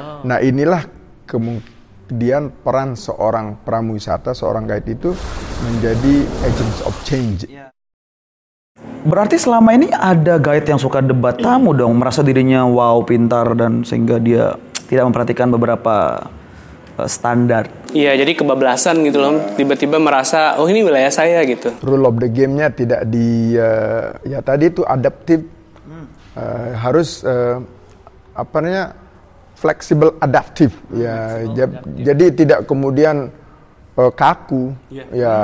Nah inilah kemudian peran seorang pramuwisata, seorang guide itu menjadi agents of change. Berarti selama ini ada guide yang suka debat tamu dong, merasa dirinya wow pintar dan sehingga dia tidak memperhatikan beberapa uh, standar. Iya, jadi kebablasan gitu loh. Tiba-tiba merasa, oh ini wilayah saya gitu. Rule of the game-nya tidak di uh, ya tadi itu adaptif uh, harus uh, apa namanya fleksibel adaptif. Ya jab- jadi tidak kemudian uh, kaku. Ya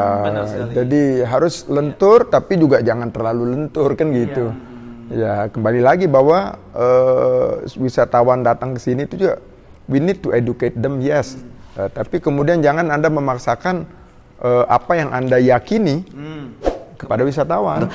jadi harus lentur tapi juga jangan terlalu lentur kan gitu. Ya kembali lagi bahwa uh, wisatawan datang ke sini itu juga we need to educate them yes. Uh, tapi kemudian jangan anda memaksakan uh, apa yang anda yakini kepada wisatawan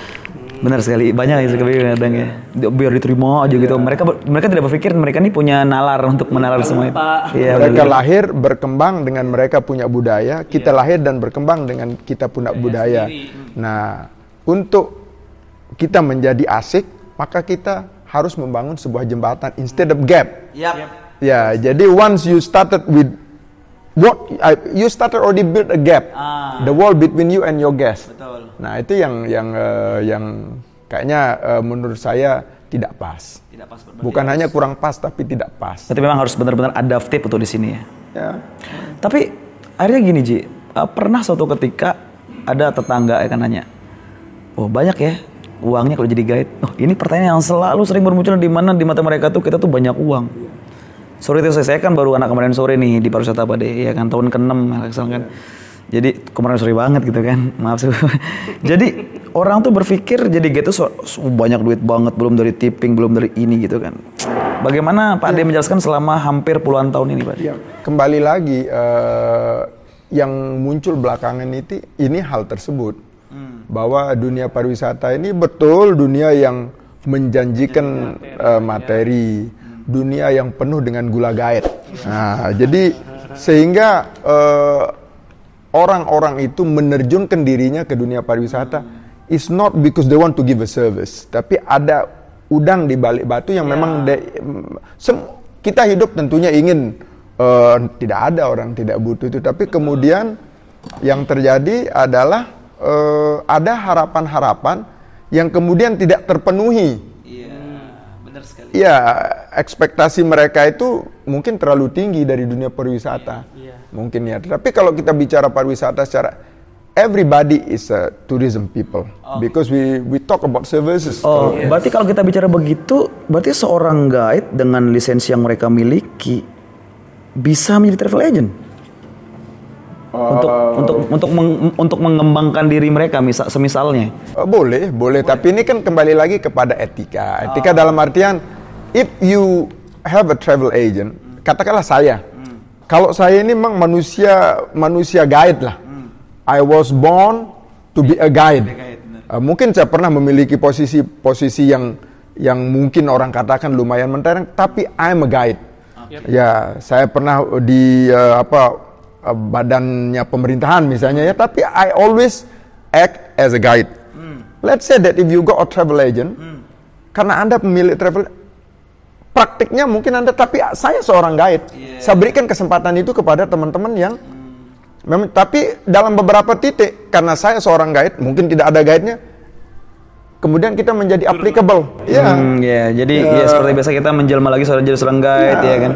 Benar sekali, banyak yang suka begitu kadang ya. Biar diterima aja gitu. Mereka ber- mereka tidak berpikir mereka ini punya nalar untuk menalar semua itu. Iya, mereka betul. lahir berkembang dengan mereka punya budaya, kita lahir dan berkembang dengan kita punya budaya. Nah, untuk kita menjadi asik, maka kita harus membangun sebuah jembatan instead of gap. Ya, jadi once you started with what uh, you started already build a gap, the wall between you and your guest. Nah, itu yang yang eh, yang kayaknya eh, menurut saya tidak pas. Bukan hanya kurang pas tapi tidak pas. Berarti memang harus benar-benar adaptif untuk di sini ya. Ya. Tapi akhirnya gini Ji, uh, pernah suatu ketika ada tetangga ya kan nanya, oh banyak ya uangnya kalau jadi guide. Oh ini pertanyaan yang selalu sering bermunculan di mana di mata mereka tuh kita tuh banyak uang. Sore itu saya, saya kan baru anak kemarin sore nih di pariwisata Pade, ya kan tahun ke-6 Alexander kan. Jadi kemarin sore banget gitu kan, maaf sih. jadi orang tuh berpikir jadi guide tuh so- so- banyak duit banget, belum dari tipping, belum dari ini gitu kan. Bagaimana Pak Ade menjelaskan selama hampir puluhan tahun ini Pak? Ya, kembali lagi eh, yang muncul belakangan itu ini hal tersebut bahwa dunia pariwisata ini betul dunia yang menjanjikan eh, materi, dunia yang penuh dengan gula gaet. Nah, jadi sehingga eh, orang-orang itu menerjunkan dirinya ke dunia pariwisata is not because they want to give a service, tapi ada udang di balik batu yang memang de- sem- kita hidup tentunya ingin eh, tidak ada orang tidak butuh itu, tapi kemudian yang terjadi adalah eh, ada harapan-harapan yang kemudian tidak terpenuhi. Iya, ekspektasi mereka itu mungkin terlalu tinggi dari dunia pariwisata. Mungkin ya. Tapi kalau kita bicara pariwisata secara everybody is a tourism people because we we talk about services. Oh, berarti kalau kita bicara begitu, berarti seorang guide dengan lisensi yang mereka miliki bisa menjadi travel agent. untuk untuk untuk meng- untuk mengembangkan diri mereka misal semisalnya. Eh, boleh, boleh, Tapi ini kan kembali lagi kepada etika. Etika dalam artian, if you have a travel agent, katakanlah saya, kalau saya ini memang manusia manusia guide lah. I was born to be a guide. Eh, mungkin saya pernah memiliki posisi posisi yang yang mungkin orang katakan lumayan mentereng, tapi I'm a guide. Ya, saya pernah di eh, apa eh, badannya pemerintahan misalnya ya, tapi I always act as a guide. Let's say that if you got a travel agent, karena anda pemilik travel, praktiknya mungkin anda, tapi saya seorang guide. Saya berikan kesempatan itu kepada teman-teman yang, memang, tapi dalam beberapa titik, karena saya seorang guide, mungkin tidak ada guide-nya, kemudian kita menjadi applicable. Ya. Hmm, ya, jadi ya. seperti biasa kita menjelma lagi seorang jadi seorang guide ya, kan.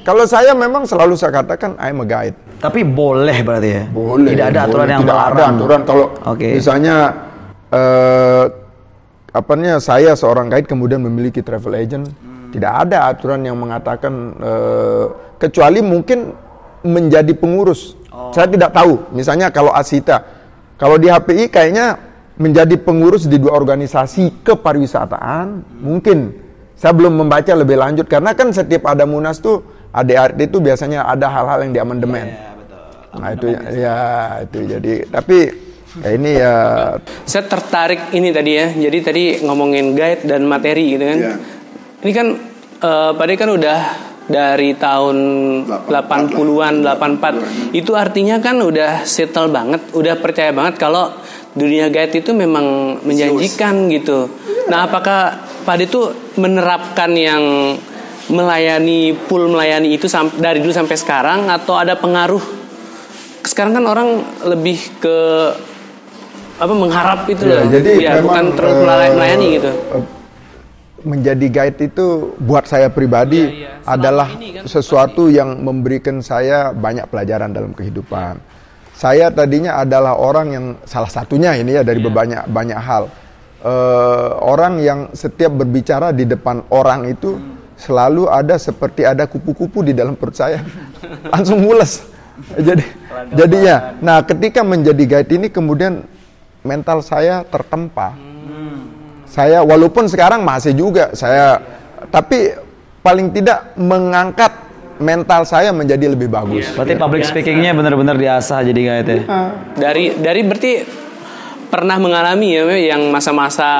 Kalau saya memang selalu saya katakan I'm a guide. Tapi boleh berarti ya. Boleh. Tidak ada aturan boleh. yang tidak melarang. ada aturan kalau Oke. misalnya eh apanya saya seorang guide kemudian memiliki travel agent, tidak ada aturan yang mengatakan eh, kecuali mungkin menjadi pengurus. Saya tidak tahu. Misalnya kalau Asita, kalau di HPI kayaknya menjadi pengurus di dua organisasi kepariwisataan mungkin saya belum membaca lebih lanjut karena kan setiap ada munas tuh ADRT itu biasanya ada hal-hal yang diamandemen. Nah itu ya, ya itu jadi tapi ya ini ya Saya tertarik ini tadi ya. Jadi tadi ngomongin guide dan materi gitu kan. Iya. Ini kan eh, Pak kan udah dari tahun 80-an, 84. Itu artinya kan udah settle banget, udah percaya banget kalau dunia guide itu memang menjanjikan gitu. Nah, apakah Pak tuh menerapkan yang melayani pool melayani itu dari dulu sampai sekarang atau ada pengaruh? Sekarang kan orang lebih ke apa mengharap itu ya, loh. jadi ya memang, bukan terus uh, melayani gitu. uh, menjadi guide itu buat saya pribadi ya, ya. adalah kan, sesuatu yang memberikan saya banyak pelajaran dalam kehidupan. Saya tadinya adalah orang yang salah satunya ini ya dari ya. banyak banyak hal. Uh, orang yang setiap berbicara di depan orang itu hmm. selalu ada seperti ada kupu-kupu di dalam perut saya. Langsung mules. Jadi jadinya. Nah, ketika menjadi guide ini kemudian mental saya tertempa. Hmm. Saya walaupun sekarang masih juga saya tapi paling tidak mengangkat mental saya menjadi lebih bagus. Yeah. Berarti public speakingnya benar-benar diasah jadi kayak itu. Ya? Dari dari berarti pernah mengalami ya yang masa-masa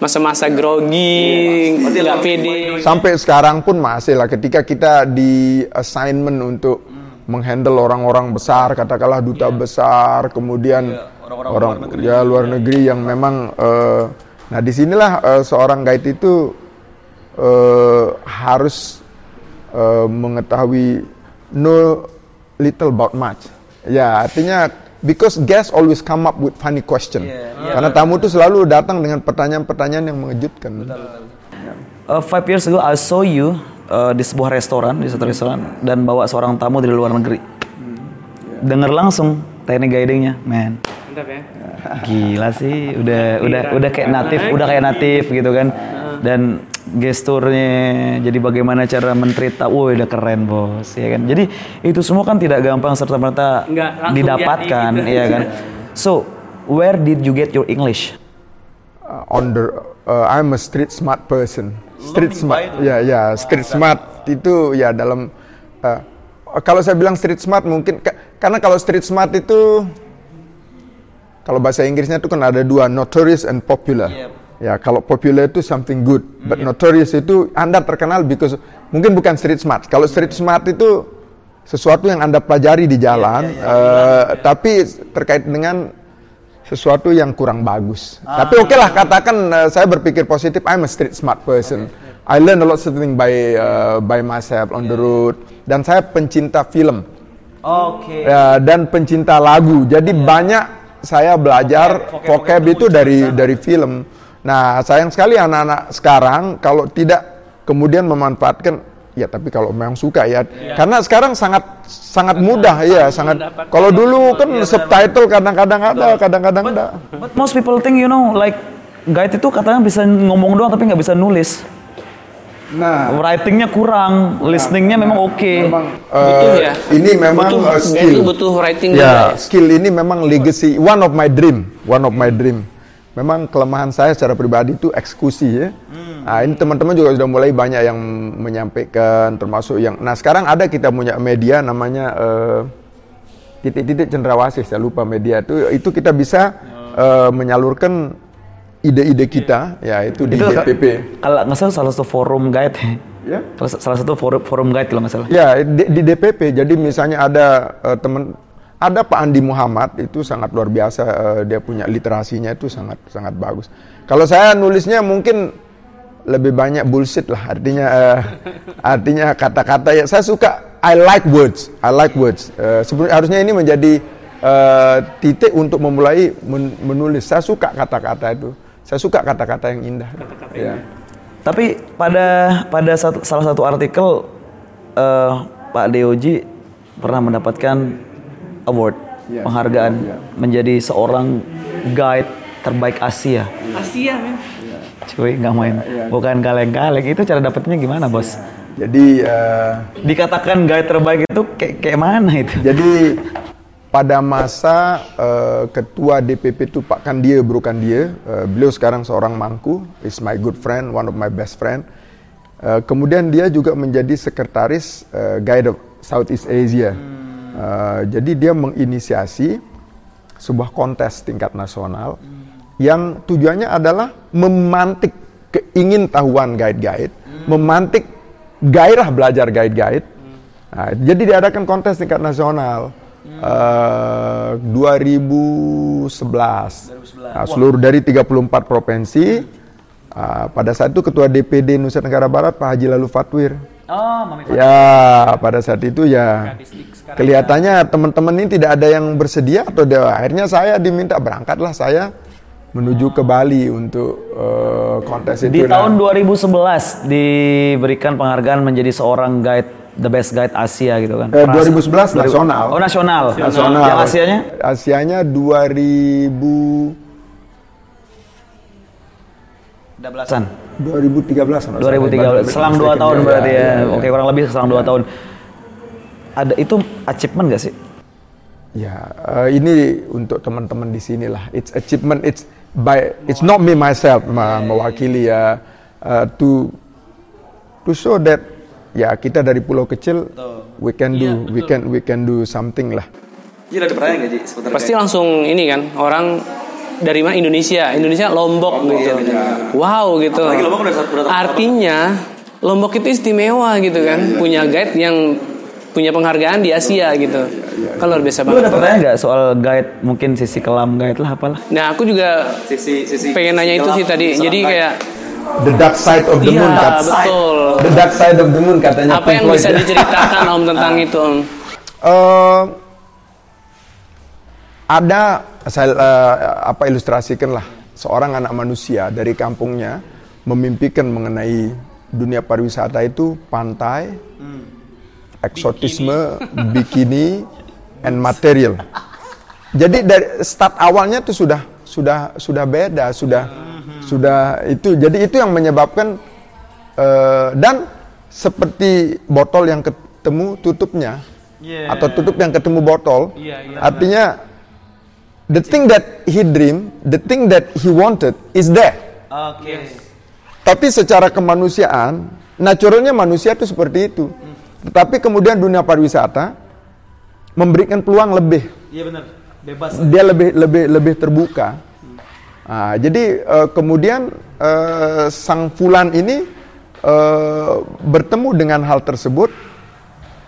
masa-masa grogi, nggak yeah. pede. Sampai sekarang pun masih lah ketika kita di assignment untuk menghandle orang-orang besar, katakanlah duta yeah. besar, kemudian yeah orang-orang orang, luar negeri. ya luar negeri yang memang uh, nah di sinilah uh, seorang guide itu uh, harus uh, mengetahui know little about much. Ya artinya because guests always come up with funny question. Yeah, yeah, karena tamu itu selalu datang dengan pertanyaan-pertanyaan yang mengejutkan. Betul, betul. Uh, five years ago I saw you uh, di sebuah restoran di satu restoran dan bawa seorang tamu dari luar negeri. Hmm. dengar langsung teknik guidingnya man Mantap ya. Gila sih, udah udah udah kayak natif, udah kayak natif gitu kan. Dan gesturnya, jadi bagaimana cara mencerita, wah udah keren bos, ya kan. Jadi itu semua kan tidak gampang serta merta didapatkan, gitu. ya kan. So, where did you get your English? Uh, on the, uh, I'm a street smart person. Street smart, ya ya, street smart itu ya dalam uh, kalau saya bilang street smart mungkin karena kalau street smart itu kalau bahasa Inggrisnya itu kan ada dua, notorious and popular. Yep. Ya, kalau popular itu something good, but yep. notorious itu Anda terkenal because mungkin bukan street smart. Kalau street smart itu sesuatu yang Anda pelajari di jalan, yeah, yeah, yeah. Uh, tapi terkait dengan sesuatu yang kurang bagus. Ah. Tapi oke okay lah katakan uh, saya berpikir positif, I'm a street smart person. Okay. I learn a lot something by uh, by myself on yeah. the road dan saya pencinta film. Oke. Okay. Ya, dan pencinta lagu. Jadi yeah. banyak saya belajar vocab, itu dari dari film. Nah, sayang sekali anak-anak sekarang kalau tidak kemudian memanfaatkan ya tapi kalau memang suka ya. ya. Karena sekarang sangat sangat mudah ya, sangat kalau dulu kan subtitle kadang-kadang ada, kadang-kadang ada. But most people think you know like guide itu katanya bisa ngomong doang tapi nggak bisa nulis. Nah, writingnya kurang, nah, listeningnya memang oke. Okay. Memang uh, ya. Ini memang butuh, uh, skill. Itu butuh writing. Ya, juga. skill ini memang legacy. One of my dream, one of my dream. Memang kelemahan saya secara pribadi itu eksekusi ya. Hmm. Nah, ini teman-teman juga sudah mulai banyak yang menyampaikan, termasuk yang. Nah, sekarang ada kita punya media namanya uh, titik-titik cendrawasih. Saya lupa media itu. Itu kita bisa uh, menyalurkan ide-ide kita ya itu di itu, DPP. Kalau nggak salah salah satu forum guide ya. Salah satu forum forum guide kalau nggak salah. Ya di, di DPP. Jadi misalnya ada uh, teman ada Pak Andi Muhammad itu sangat luar biasa uh, dia punya literasinya itu sangat sangat bagus. Kalau saya nulisnya mungkin lebih banyak bullshit lah artinya uh, artinya kata-kata ya saya suka I like words I like words uh, sebenarnya harusnya ini menjadi uh, titik untuk memulai men menulis saya suka kata-kata itu saya suka kata-kata yang indah. Kata-kata ya. Tapi pada pada satu, salah satu artikel uh, Pak Deoji pernah mendapatkan award yeah. penghargaan yeah. menjadi seorang guide terbaik Asia. Asia, men. Cuy, nggak main. Yeah, yeah. Bukan kaleng-kaleng. Itu cara dapetnya gimana, Bos? Jadi uh, dikatakan guide terbaik itu kayak kayak mana itu? Jadi pada masa uh, ketua DPP itu Pak Kandia Brokandia, uh, beliau sekarang seorang mangku, is my good friend, one of my best friend. Uh, kemudian dia juga menjadi sekretaris uh, Guide of Southeast Asia. Uh, jadi dia menginisiasi sebuah kontes tingkat nasional yang tujuannya adalah memantik keingintahuan guide-guide, memantik gairah belajar guide-guide. Nah, jadi diadakan kontes tingkat nasional. Uh, 2011. 2011. Nah, seluruh dari 34 provinsi Ah, pada saat itu ketua DPD Nusa Tenggara Barat Pak Haji Lalu Fatwir. Oh, Mami. Ya, pada saat itu ya kelihatannya teman-teman ini tidak ada yang bersedia atau dia, akhirnya saya diminta berangkatlah saya menuju ke Bali untuk eh, kontes Di itu. Nah, tahun 2011 diberikan penghargaan menjadi seorang guide the best guide Asia gitu kan. eh, Perasa- 2011 nasional. Oh, nasional. Nasional. Yang Asianya? Asianya 2000 Udah belasan. 2013 kalau 2013. Selang 2 tahun berarti ya. Oke, kurang lebih selang 2 tahun. Ada itu achievement gak sih? Ya, eh, ini untuk teman-teman di sini lah. It's achievement. It's by. It's not me myself ma- mewakili ya. eh, to to show that ya kita dari pulau kecil we can do we can we can do something lah. Jadi ada pertanyaan gak Ji? Sebentar Pasti langsung ini kan orang dari mana Indonesia, Indonesia Lombok gitu. Wow gitu. Apalagi Lombok udah- udah terkenal Artinya Lombok itu istimewa gitu kan, punya guide yang punya penghargaan di Asia gitu. Kan luar biasa Lu ada banget. pertanyaan nggak soal guide mungkin sisi kelam guide lah apalah? Nah aku juga Sisi sisi pengen nanya itu sih tadi. Jadi kayak The dark side of the moon iya kata. betul. The dark side of the moon katanya. Apa Pink yang Floyd bisa ya. diceritakan Om tentang itu Om? Eh, ada saya eh, apa ilustrasikan lah seorang anak manusia dari kampungnya memimpikan mengenai dunia pariwisata itu pantai, eksotisme, bikini, and material. Jadi dari start awalnya tuh sudah sudah sudah beda, sudah sudah itu. Jadi itu yang menyebabkan eh, dan seperti botol yang ketemu tutupnya atau tutup yang ketemu botol, artinya the thing that he dream, the thing that he wanted is there. Oke. Tapi secara kemanusiaan, naturalnya manusia itu seperti itu. Tetapi kemudian dunia pariwisata memberikan peluang lebih. Iya benar. Bebas. Dia lebih lebih lebih terbuka. Nah, jadi eh, kemudian eh, sang Fulan ini eh, bertemu dengan hal tersebut.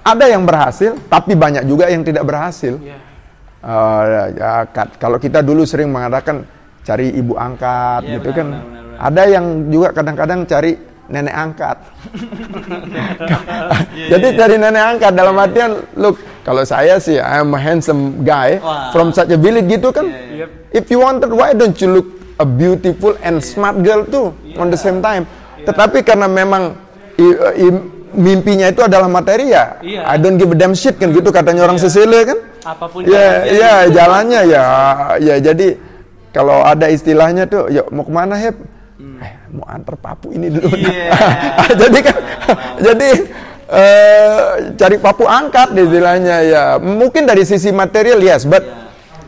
Ada yang berhasil, tapi banyak juga yang tidak berhasil. Eh, ya, ka- kalau kita dulu sering mengadakan cari ibu angkat, gitu kan. Ada yang juga kadang-kadang cari nenek angkat. Jadi cari nenek angkat dalam artian, look, kalau saya sih I'm a handsome guy from such a village gitu kan. If you wanted, why don't you look a beautiful and smart girl too on the same time? Tetapi karena memang i- i- mimpinya itu adalah materi ya, I don't give a damn shit kan gitu katanya orang Sicily kan. Apa pun Ya, ya jalannya ya, ya jadi kalau ada istilahnya tuh, yuk mau ke mana Hep? Eh, mau antar papu ini dulu. jadi kan, jadi eh, cari papu angkat istilahnya ya. Mungkin dari sisi material yes, but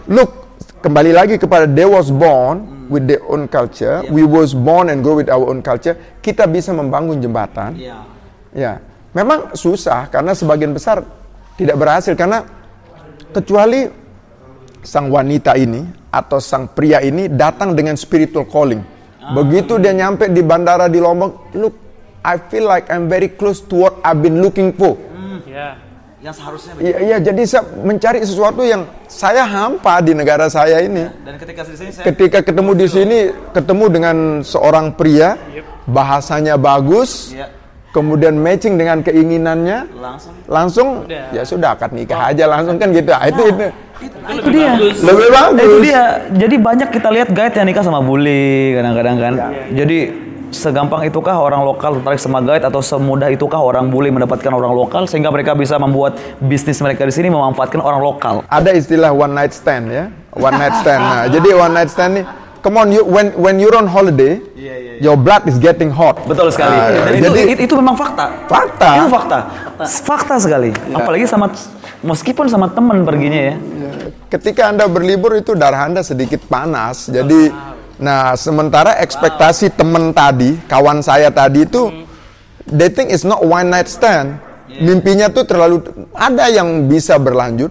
look kembali lagi kepada they was born with their own culture, we was born and go with our own culture. Kita bisa membangun jembatan. Iya. Ya, memang susah karena sebagian besar tidak berhasil karena kecuali sang wanita ini atau sang pria ini datang dengan spiritual calling. Begitu dia nyampe di bandara di Lombok, look, I feel like I'm very close to what I've been looking for. Yang seharusnya Iya, iya, jadi saya mencari sesuatu yang saya hampa di negara saya ini. dan ketika di sini saya Ketika ketemu di sini, ketemu dengan seorang pria, bahasanya bagus, Iya. kemudian matching dengan keinginannya, langsung langsung ya sudah akad nikah aja langsung kan gitu. Ah, itu itu Nah, itu dia. lebih bagus. Nah, itu dia. Jadi banyak kita lihat guide yang nikah sama bully kadang-kadang kan. Jadi segampang itukah orang lokal tertarik sama guide atau semudah itukah orang bully mendapatkan orang lokal sehingga mereka bisa membuat bisnis mereka di sini memanfaatkan orang lokal. Ada istilah one night stand ya, one night stand. Nah, jadi one night stand nih, come on you when when you're on holiday, your blood is getting hot. Betul sekali. Ah, Dan itu, jadi itu, itu memang fakta. Fakta. Itu fakta. Fakta sekali. Apalagi sama meskipun sama teman perginya ya. ketika anda berlibur itu darah anda sedikit panas. Jadi, nah sementara ekspektasi teman tadi, kawan saya tadi itu, dating is not one night stand. Mimpinya tuh terlalu ada yang bisa berlanjut,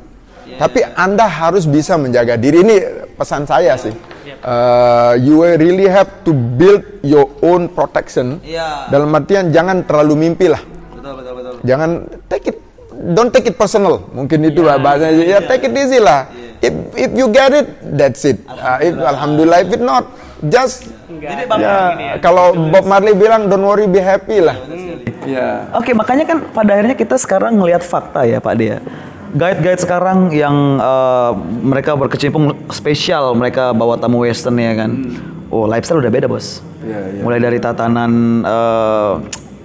tapi anda harus bisa menjaga diri. Ini pesan saya sih. Uh, you really have to build your own protection. Iya. Dalam artian jangan terlalu mimpi lah. Betul betul betul. jangan take it don't take it personal mungkin itu lah bahasanya ya take it easy lah if if you get it that's it Uh, if, alhamdulillah if it not just Ya, kalau Bob Marley bilang don't worry be happy lah. Ya. Oke, makanya kan pada akhirnya kita sekarang ngelihat fakta ya Pak Dia. Guide-guide sekarang yang eh, mereka berkecimpung spesial, mereka bawa tamu western ya kan. Oh, lifestyle udah beda, Bos. Iya, Mulai dari tatanan eh,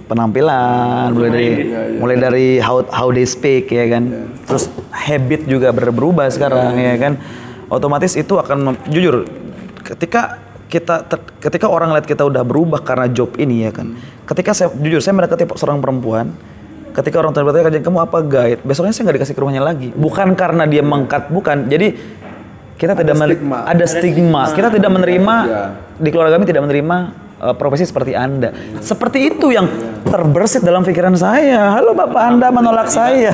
penampilan, mulai dari mulai dari how how they speak ya kan. Terus habit juga ber- berubah sekarang ya kan. Otomatis itu akan jujur ketika kita ter- ketika orang lihat kita udah berubah karena job ini ya kan. Ketika saya jujur saya mendekati seorang perempuan, ketika orang tua bertanya kamu apa guide, besoknya saya nggak dikasih ke rumahnya lagi. Bukan karena dia mengkat, bukan. Jadi kita tidak men- stigma. ada stigma. Kita tidak menerima Ya. di keluarga kami tidak menerima uh, profesi seperti Anda. Seperti itu yang terbersit dalam pikiran saya. Halo Bapak Anda menolak saya.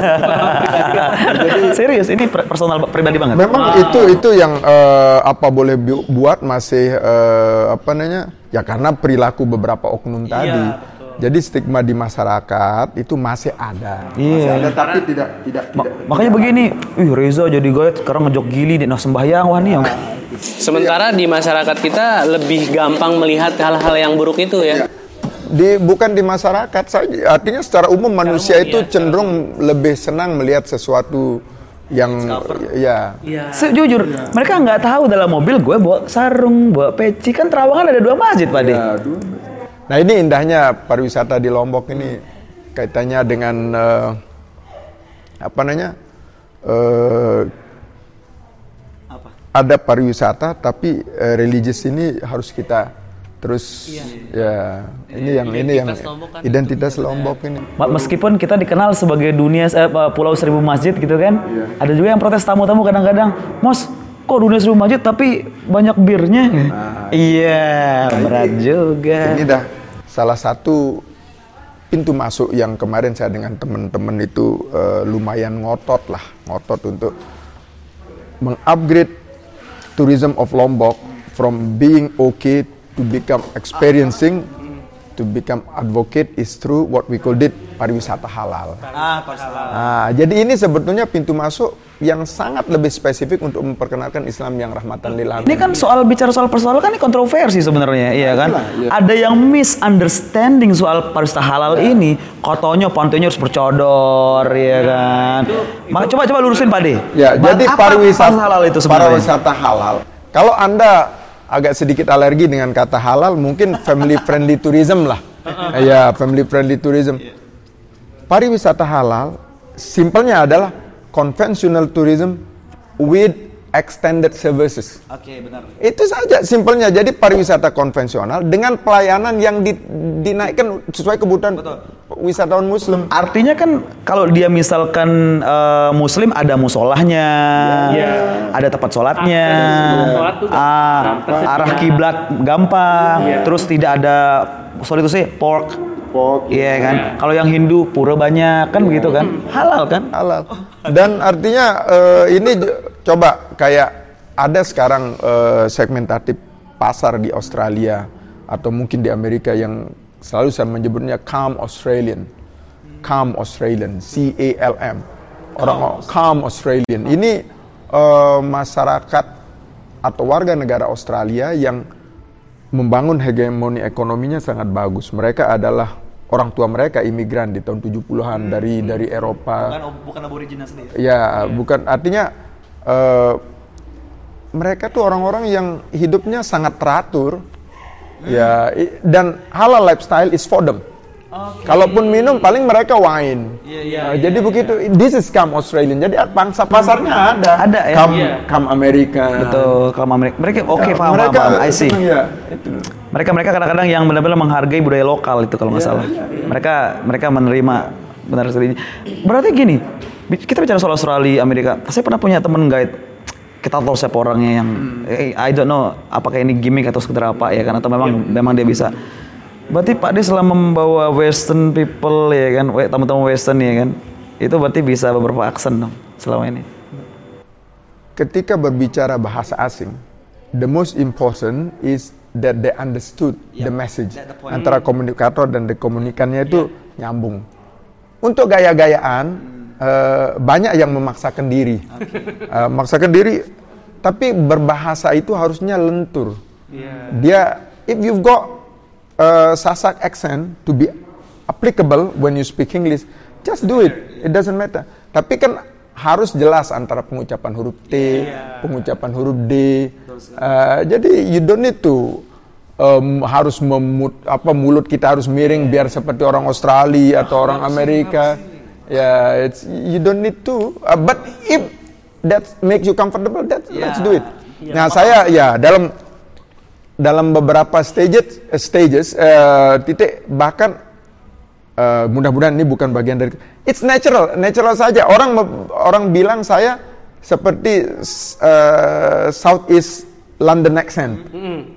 Serius, ini per- personal pribadi banget. Memang itu itu yang eh, apa boleh bu- buat masih eh, apa namanya? Ya karena perilaku beberapa oknum tadi. Jadi stigma di masyarakat itu masih ada. Masih Iya. ada tapi tidak tidak Ma- tidak. makanya begini, ih Reza jadi guide sekarang ngejok gili di nah sembahyang wah nih. Sementara di masyarakat kita lebih gampang melihat hal-hal yang buruk itu ya. Di bukan di masyarakat saja. Artinya secara umum manusia itu cenderung lebih senang melihat sesuatu yang ya Sejujur, mereka nggak tahu dalam mobil gue bawa sarung, bawa peci kan Terawangan ada dua masjid Pak De. Nah ini indahnya pariwisata di Lombok ini kaitannya dengan eh, apa namanya eh, ada pariwisata tapi eh, religius ini harus kita terus ya ini yang ini yang identitas Lombok ini. Meskipun kita dikenal sebagai dunia eh, pulau seribu masjid gitu kan, ada juga yang protes tamu-tamu kadang-kadang, Mos, kok dunia seribu masjid tapi banyak birnya? iya, berat juga. Ini dah salah satu pintu masuk yang kemarin saya dengan teman-teman itu eh, lumayan ngotot lah, ngotot untuk mengupgrade tourism of Lombok from being okay to become experiencing to become advocate is through what we call it pariwisata halal. Ah, jadi ini sebetulnya pintu masuk yang sangat lebih spesifik untuk memperkenalkan Islam yang rahmatan lil alamin. Ini kan soal bicara soal persoalan kan ini kontroversi sebenarnya, iya kan? Ada yang misunderstanding soal pariwisata halal ini, kotonya pantunya harus bercodor, ya kan? Ma- coba coba lurusin Pak De. Ya, Ma- jadi apa pariwisata halal itu sebenarnya? Pariwisata halal. Kalau Anda agak sedikit alergi dengan kata halal, mungkin family friendly tourism lah. Ya, family friendly tourism. Pariwisata halal simpelnya adalah conventional tourism with extended services. Oke, benar. Itu saja simpelnya. Jadi pariwisata konvensional dengan pelayanan yang di- dinaikkan sesuai kebutuhan wisatawan muslim. Artinya kan kalau dia misalkan eh, muslim ada musolahnya, ada tempat sholatnya, ah, arah kiblat gampang, terus tidak ada sorry itu sih pork, iya kan. Kalau yang Hindu pura banyak kan begitu kan, halal kan? halal. Dan artinya eh, ini coba kayak ada sekarang eh, segmentatif pasar di Australia atau mungkin di Amerika yang selalu saya menyebutnya calm Australian. Calm Australian, C A L M. Orang calm Australian. Ini eh, masyarakat atau warga negara Australia yang membangun hegemoni ekonominya sangat bagus. Mereka adalah orang tua mereka imigran di tahun 70-an dari dari Eropa. bukan aborigin asli. Ya, bukan artinya eh, mereka tuh orang-orang yang hidupnya sangat teratur. Ya, i- dan halal lifestyle is for them. Kalaupun minum paling mereka wine. Nah, jadi begitu. This is come Australian. Jadi pangsa pasarnya ada. Ada ya? Come, Iya. come Amerika. Betul, kalau mereka, mereka oke Ya, paham, mereka paham, I see. ya, itu. Mereka mereka kadang-kadang yang benar-benar menghargai budaya lokal itu kalau nggak salah. Mereka mereka menerima benar sekali. Berarti gini, kita bicara soal Australia, Amerika. Saya pernah punya temen guide. Kita tahu siapa orangnya yang eh, I don't know apakah ini gimmick atau sekedar apa ya kan atau memang memang dia bisa. Berarti Pak De selama membawa Western people ya kan, tamu-tamu Western ya kan, itu berarti bisa beberapa aksen dong selama ini. ketika berbicara bahasa asing, the most important is that they understood the message antara komunikator dan the komunikannya itu nyambung. Untuk gaya-gayaan eh, banyak yang memaksakan diri, Eh, memaksakan diri, tapi berbahasa itu harusnya lentur. Dia if you've got uh, Sasak accent to be applicable when you speak English, just do it. It doesn't matter. Tapi kan harus jelas antara pengucapan huruf T, pengucapan huruf D. Uh, jadi you don't need to um, harus memut, apa mulut kita harus miring biar seperti orang Australia atau orang Amerika. Ya, yeah, it's you don't need to. Uh, but if that makes you comfortable, that let's do it. Nah, saya ya dalam dalam beberapa stages uh, stages uh, titik bahkan uh, mudah-mudahan ini bukan bagian dari it's natural natural saja. Orang orang bilang saya seperti uh, Southeast London accent.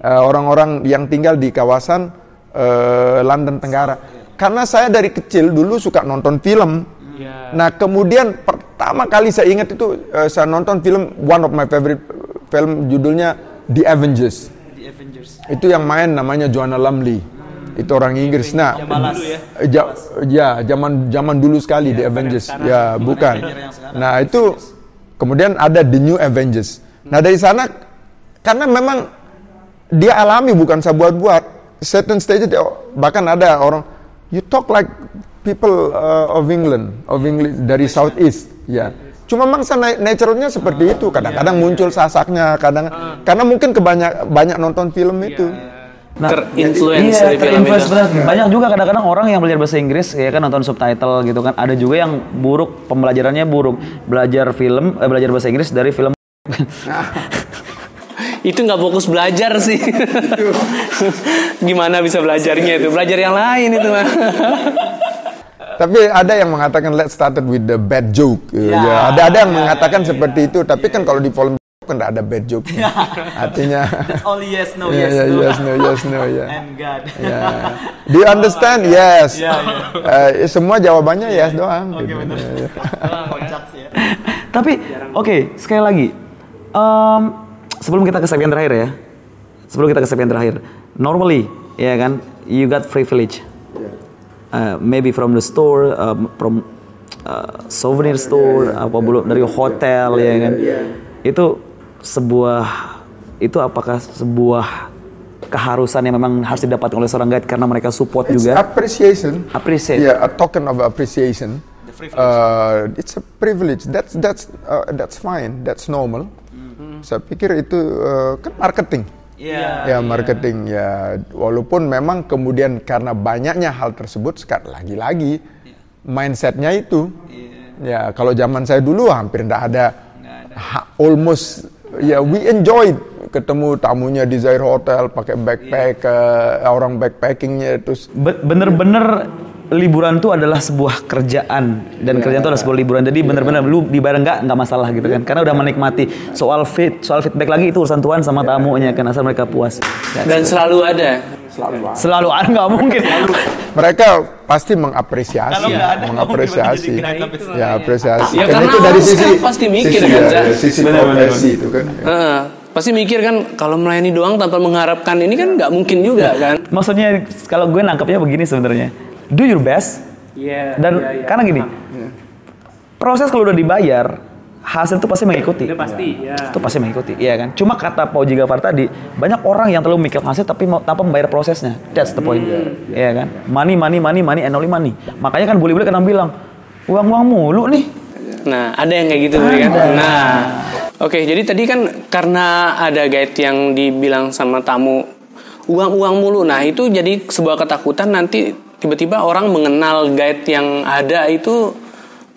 Uh, orang-orang yang tinggal di kawasan uh, London Tenggara. Karena saya dari kecil dulu suka nonton film. Yeah. Nah kemudian pertama kali saya ingat itu uh, saya nonton film one of my favorite film judulnya The Avengers. The Avengers. Itu yang main namanya Joanna Lumley. Hmm. Itu orang Inggris. Nah, ya. Ja, ya zaman zaman dulu sekali ya, The Avengers. Ya, bukan. Nah, itu kemudian ada The New Avengers. Nah, dari sana karena memang dia alami bukan saya buat-buat. Certain stage bahkan ada orang you talk like people uh, of England, of English dari Southeast, ya. Cuma mangsa naturalnya seperti itu. Kadang-kadang muncul sasaknya, kadang karena mungkin kebanyak banyak nonton film itu. Nah, terinfluence iya, film itu. Banyak juga kadang-kadang orang yang belajar bahasa Inggris ya kan nonton subtitle gitu kan. Ada juga yang buruk pembelajarannya buruk. Belajar film, eh, belajar bahasa Inggris dari film itu nggak fokus belajar sih. Gimana bisa belajarnya itu? Belajar yang lain itu mah. Tapi ada yang mengatakan let's start with the bad joke. Ya, ya. Ada ada yang ya, mengatakan ya, seperti ya, itu. Tapi kan kalau di volume kan tidak ada bad joke. Artinya. It's only yes no yes yeah, no. Yes no yes no ya. And God. Yeah. Do you understand? Yes. Yeah, yeah. Uh, semua jawabannya yes doang. Oke okay, gitu. benar. ya. Tapi oke okay, sekali lagi. Um, sebelum kita ke segmen terakhir ya. Sebelum kita ke segmen terakhir. Normally ya kan you got privilege uh, maybe from the store, uh, from uh, souvenir store, yeah, yeah, apa belum dari hotel yeah, ya kan. Yeah. Itu sebuah itu apakah sebuah keharusan yang memang harus didapatkan oleh seorang guide karena mereka support it's juga. Appreciation. Appreciate. Yeah, a token of appreciation. Uh, it's a privilege. That's that's uh, that's fine. That's normal. Mm-hmm. Saya pikir itu uh, kan marketing. Yeah, ya marketing yeah. ya walaupun memang kemudian karena banyaknya hal tersebut sekali lagi-lagi yeah. mindsetnya itu yeah. ya kalau zaman saya dulu hampir tidak ada, ada. almost ya we enjoy ketemu tamunya di Zaire Hotel pakai backpack yeah. uh, orang backpackingnya terus bener-bener liburan itu adalah sebuah kerjaan dan yeah. kerjaan itu adalah sebuah liburan. Jadi yeah. benar-benar lu di bareng nggak nggak masalah gitu kan. Karena udah menikmati soal fit, soal feedback lagi itu urusan Tuhan sama yeah. tamunya kan asal mereka puas. dan selalu ada. Selalu ada. Selalu ada nggak mungkin. mereka pasti mengapresiasi, Kalau ada, mengapresiasi. Ya, apresiasi. Ya, karena itu dari sisi pasti mikir sisi, kan, ya, sisi profesi itu kan. Uh, pasti mikir kan kalau melayani doang tanpa mengharapkan ini kan nggak mungkin juga kan. Maksudnya kalau gue nangkapnya begini sebenarnya do your best. Yeah, dan yeah, yeah. karena gini, yeah. proses kalau udah dibayar, hasil itu pasti mengikuti. Itu pasti, ya. Itu pasti mengikuti, iya kan? Cuma kata Pak Oji Gafar tadi, banyak orang yang terlalu mikir hasil tapi mau tanpa membayar prosesnya. That's the point. Iya hmm. yeah, kan? Money, money, money, money, and only money. Makanya kan boleh-boleh kadang bilang, uang-uang mulu nih. Nah, ada yang kayak gitu ada. kan? Nah, oke, okay, jadi tadi kan karena ada guide yang dibilang sama tamu uang-uang mulu. Nah, itu jadi sebuah ketakutan nanti tiba-tiba orang mengenal guide yang ada itu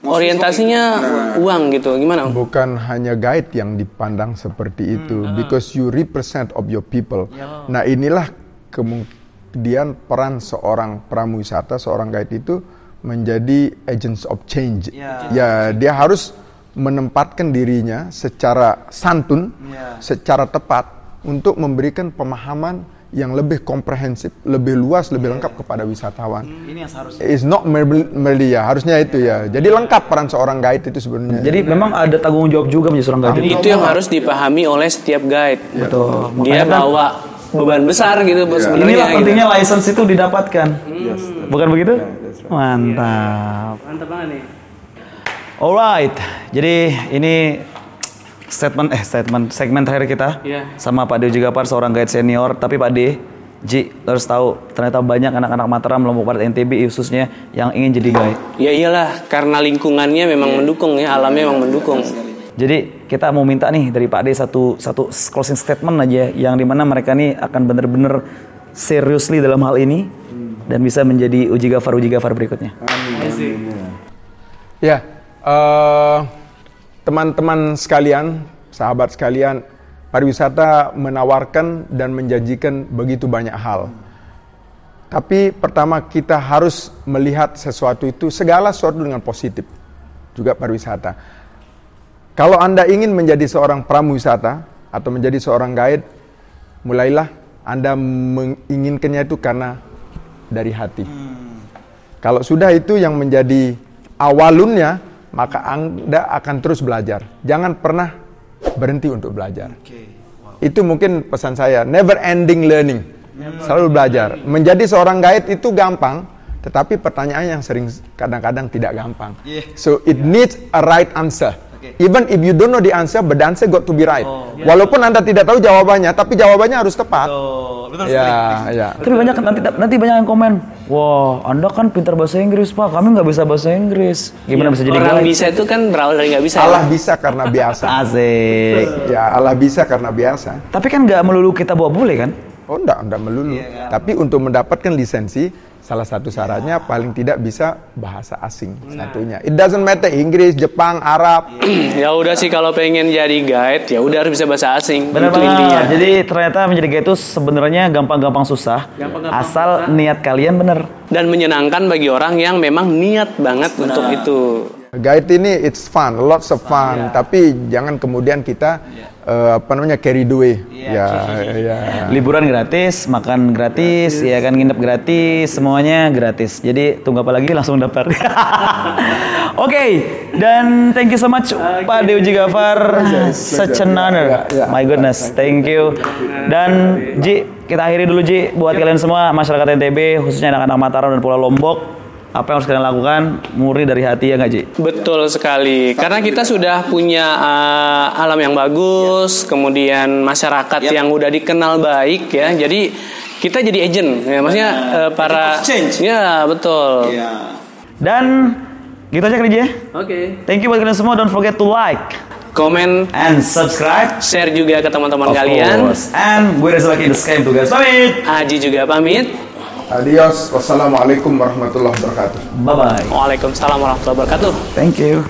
orientasinya nah, uang gitu. Gimana bukan hanya guide yang dipandang seperti itu hmm. because you represent of your people. Ya. nah inilah kemudian peran seorang pramuwisata seorang guide itu menjadi agents of change. Ya, ya dia harus menempatkan dirinya secara santun ya. secara tepat untuk memberikan pemahaman yang lebih komprehensif, lebih luas, lebih lengkap kepada wisatawan. Hmm, ini yang seharusnya. Is not merely ya, harusnya itu ya. Jadi lengkap peran seorang guide itu sebenarnya. Jadi memang ada tanggung jawab juga menjadi seorang guide. Itu yang harus dipahami oleh setiap guide. Ya. Betul. Dia kan, bawa beban besar gitu ya. sebenarnya. Inilah gitu. pentingnya license itu didapatkan. Hmm. Bukan begitu? Yeah, Mantap. Mantap banget nih. Alright, jadi ini statement eh statement segmen terakhir kita yeah. sama Pak De juga Pak seorang guide senior tapi Pak De Ji, harus tahu ternyata banyak anak-anak Mataram Lombok Barat NTB khususnya yang ingin jadi guide. Ya iyalah, karena lingkungannya memang mendukung ya, alamnya memang mendukung. Jadi kita mau minta nih dari Pak D satu satu closing statement aja yang di mana mereka nih akan bener-bener seriously dalam hal ini dan bisa menjadi uji gafar uji gafar berikutnya. Ya, eh, teman-teman sekalian, sahabat sekalian, pariwisata menawarkan dan menjanjikan begitu banyak hal. Tapi pertama kita harus melihat sesuatu itu segala sesuatu dengan positif. Juga pariwisata. Kalau Anda ingin menjadi seorang pramuwisata atau menjadi seorang guide, mulailah Anda menginginkannya itu karena dari hati. Kalau sudah itu yang menjadi awalunnya, maka Anda akan terus belajar. Jangan pernah berhenti untuk belajar. Itu mungkin pesan saya, never ending learning. Selalu belajar. Menjadi seorang guide itu gampang, tetapi pertanyaan yang sering kadang-kadang tidak gampang. So it needs a right answer. Even if you don't know the answer, but the answer got to be right. Walaupun Anda tidak tahu jawabannya, tapi jawabannya harus tepat. Ya, ya. Tapi banyak nanti nanti banyak yang komen, wah Anda kan pintar bahasa Inggris Pak, kami nggak bisa bahasa Inggris. Gimana bisa jadi Orang bisa itu kan berawal dari nggak bisa. Allah ya. bisa karena biasa. Asik. Ya, Allah bisa karena biasa. Tapi kan nggak melulu kita bawa bule kan? Oh enggak, enggak melulu. Tapi untuk mendapatkan lisensi, salah satu syaratnya paling tidak bisa bahasa asing satunya. It doesn't matter Inggris, Jepang, Arab. ya udah sih kalau pengen jadi guide, ya udah harus bisa bahasa asing. Benar banget. Jadi ternyata menjadi guide itu sebenarnya gampang-gampang susah. asal niat kalian bener. Dan menyenangkan bagi orang yang memang niat banget untuk itu. Guide ini it's fun, lots of fun. Tapi jangan kemudian kita eh, apa namanya carry away. Ya, ya. Liburan gratis, makan gratis, ya kan nginep gratis, semuanya gratis. Jadi tunggu apa lagi langsung daftar. Oke, dan thank you so much Pak Dewi Gafar. Such an honor. My goodness, thank you. Dan Ji, kita akhiri dulu Ji buat kalian semua masyarakat NTB khususnya anak-anak Mataram dan Pulau Lombok. Apa yang harus kalian lakukan murni dari hati ya nggak Ji? Betul sekali. Karena kita sudah punya uh, alam yang bagus, kemudian masyarakat yang udah dikenal baik ya. Jadi kita jadi agent ya maksudnya uh, para Ya, betul. Dan gitu aja Ji ya. Oke. Thank you buat kalian semua. Don't forget to like Komen, and subscribe. share juga ke teman-teman kalian. course. And gue Reza Laki, the Sky Tugas. Pamit. Aji juga pamit. Adios. Wassalamualaikum warahmatullahi wabarakatuh. Bye-bye. Waalaikumsalam warahmatullahi wabarakatuh. Thank you.